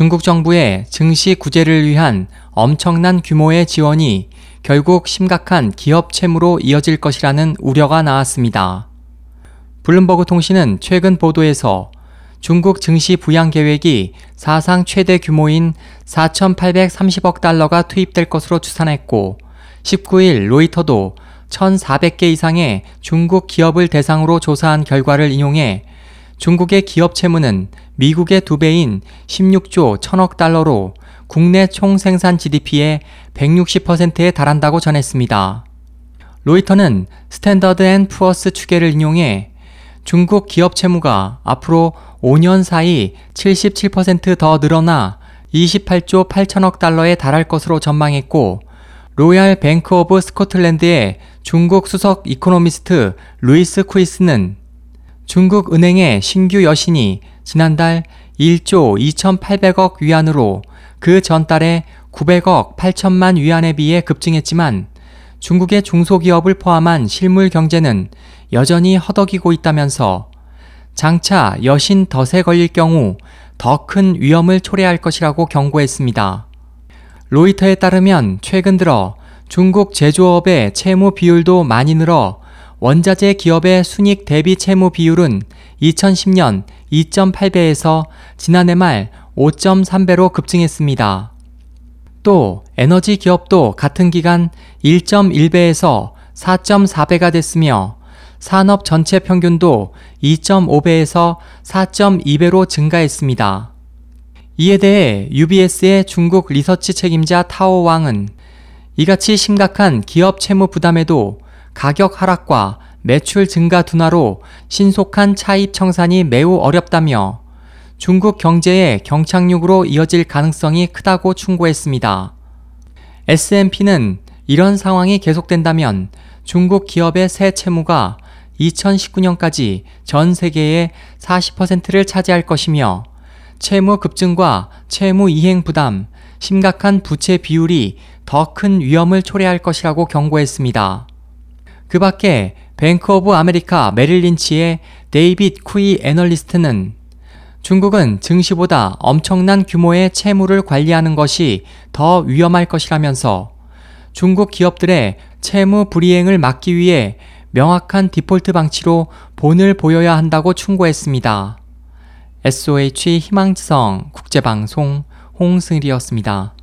중국 정부의 증시 구제를 위한 엄청난 규모의 지원이 결국 심각한 기업 채무로 이어질 것이라는 우려가 나왔습니다. 블룸버그 통신은 최근 보도에서 중국 증시 부양 계획이 사상 최대 규모인 4,830억 달러가 투입될 것으로 추산했고 19일 로이터도 1,400개 이상의 중국 기업을 대상으로 조사한 결과를 인용해 중국의 기업 채무는 미국의 두 배인 16조 1천억 달러로 국내 총 생산 GDP의 160%에 달한다고 전했습니다. 로이터는 스탠더드 앤 푸어스 추계를 인용해 중국 기업 채무가 앞으로 5년 사이 77%더 늘어나 28조 8천억 달러에 달할 것으로 전망했고 로얄 뱅크 오브 스코틀랜드의 중국 수석 이코노미스트 루이스 쿠이스는 중국 은행의 신규 여신이 지난달 1조 2,800억 위안으로 그 전달에 900억 8천만 위안에 비해 급증했지만 중국의 중소기업을 포함한 실물 경제는 여전히 허덕이고 있다면서 장차 여신 덫에 걸릴 경우 더 큰 위험을 초래할 것이라고 경고했습니다. 로이터에 따르면 최근 들어 중국 제조업의 채무 비율도 많이 늘어 원자재 기업의 순익 대비 채무 비율은 2010년 2.8배에서 지난해 말 5.3배로 급증했습니다. 또 에너지 기업도 같은 기간 1.1배에서 4.4배가 됐으며 산업 전체 평균도 2.5배에서 4.2배로 증가했습니다. 이에 대해 UBS의 중국 리서치 책임자 타오 왕은 이같이 심각한 기업 채무 부담에도 가격 하락과 매출 증가 둔화로 신속한 차입 청산이 매우 어렵다며 중국 경제의 경착륙으로 이어질 가능성이 크다고 충고했습니다. S&P는 이런 상황이 계속된다면 중국 기업의 새 채무가 2019년까지 전 세계의 40%를 차지할 것이며 채무 급증과 채무 이행 부담, 심각한 부채 비율이 더 큰 위험을 초래할 것이라고 경고했습니다. 그 밖에 뱅크 오브 아메리카 메릴린치의 데이빗 쿠이 애널리스트는 중국은 증시보다 엄청난 규모의 채무를 관리하는 것이 더 위험할 것이라면서 중국 기업들의 채무 불이행을 막기 위해 명확한 디폴트 방치로 본을 보여야 한다고 충고했습니다. SOH 희망지성 국제방송 홍승일이었습니다.